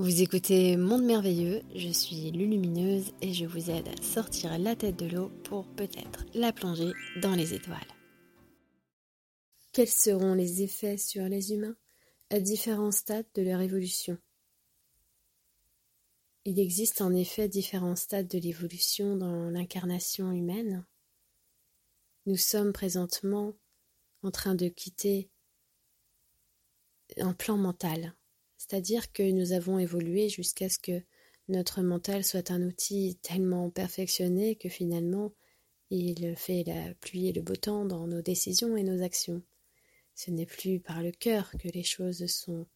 Vous écoutez Monde Merveilleux, je suis Lulumineuse et je vous aide à sortir la tête de l'eau pour peut-être la plonger dans les étoiles. Quels seront les effets sur les humains à différents stades de leur évolution? Il existe en effet différents stades de l'évolution dans l'incarnation humaine. Nous sommes présentement en train de quitter un plan mental c'est-à-dire que nous avons évolué jusqu'à ce que notre mental soit un outil tellement perfectionné que finalement il fait la pluie et le beau temps dans nos décisions et nos actions. Ce n'est plus par le cœur que les choses sont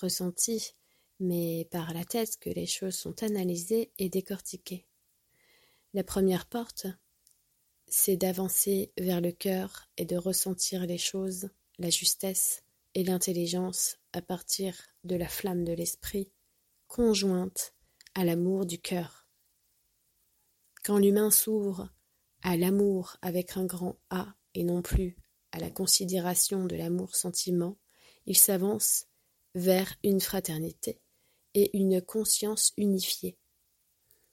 ressenties, mais par la tête que les choses sont analysées et décortiquées. La première porte, c'est d'avancer vers le cœur et de ressentir les choses, la justesse et l'intelligence à partir de la flamme de l'esprit, conjointe à l'amour du cœur. Quand l'humain s'ouvre à l'amour avec un grand A et non plus à la considération de l'amour-sentiment, il s'avance vers une fraternité et une conscience unifiée.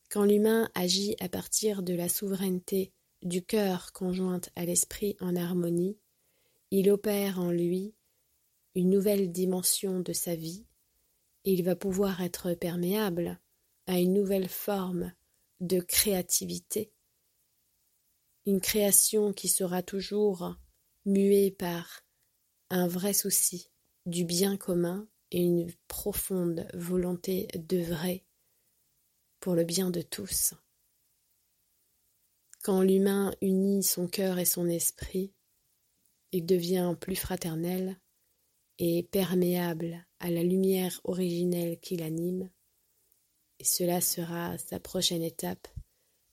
Quand l'humain agit à partir de la souveraineté du cœur conjointe à l'esprit en harmonie, il opère en lui une nouvelle dimension de sa vie, et il va pouvoir être perméable à une nouvelle forme de créativité, une création qui sera toujours muée par un vrai souci du bien commun et une profonde volonté d'œuvrer pour le bien de tous. Quand l'humain unit son cœur et son esprit, il devient plus fraternel, et perméable à la lumière originelle qui l'anime, et cela sera sa prochaine étape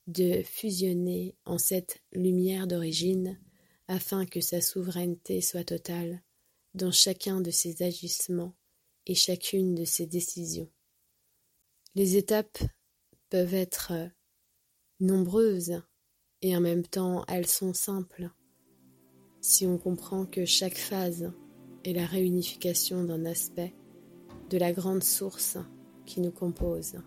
de fusionner en cette lumière d'origine afin que sa souveraineté soit totale dans chacun de ses agissements et chacune de ses décisions. Les étapes peuvent être nombreuses et en même temps elles sont simples si on comprend que chaque phase et la réunification d'un aspect de la grande source qui nous compose.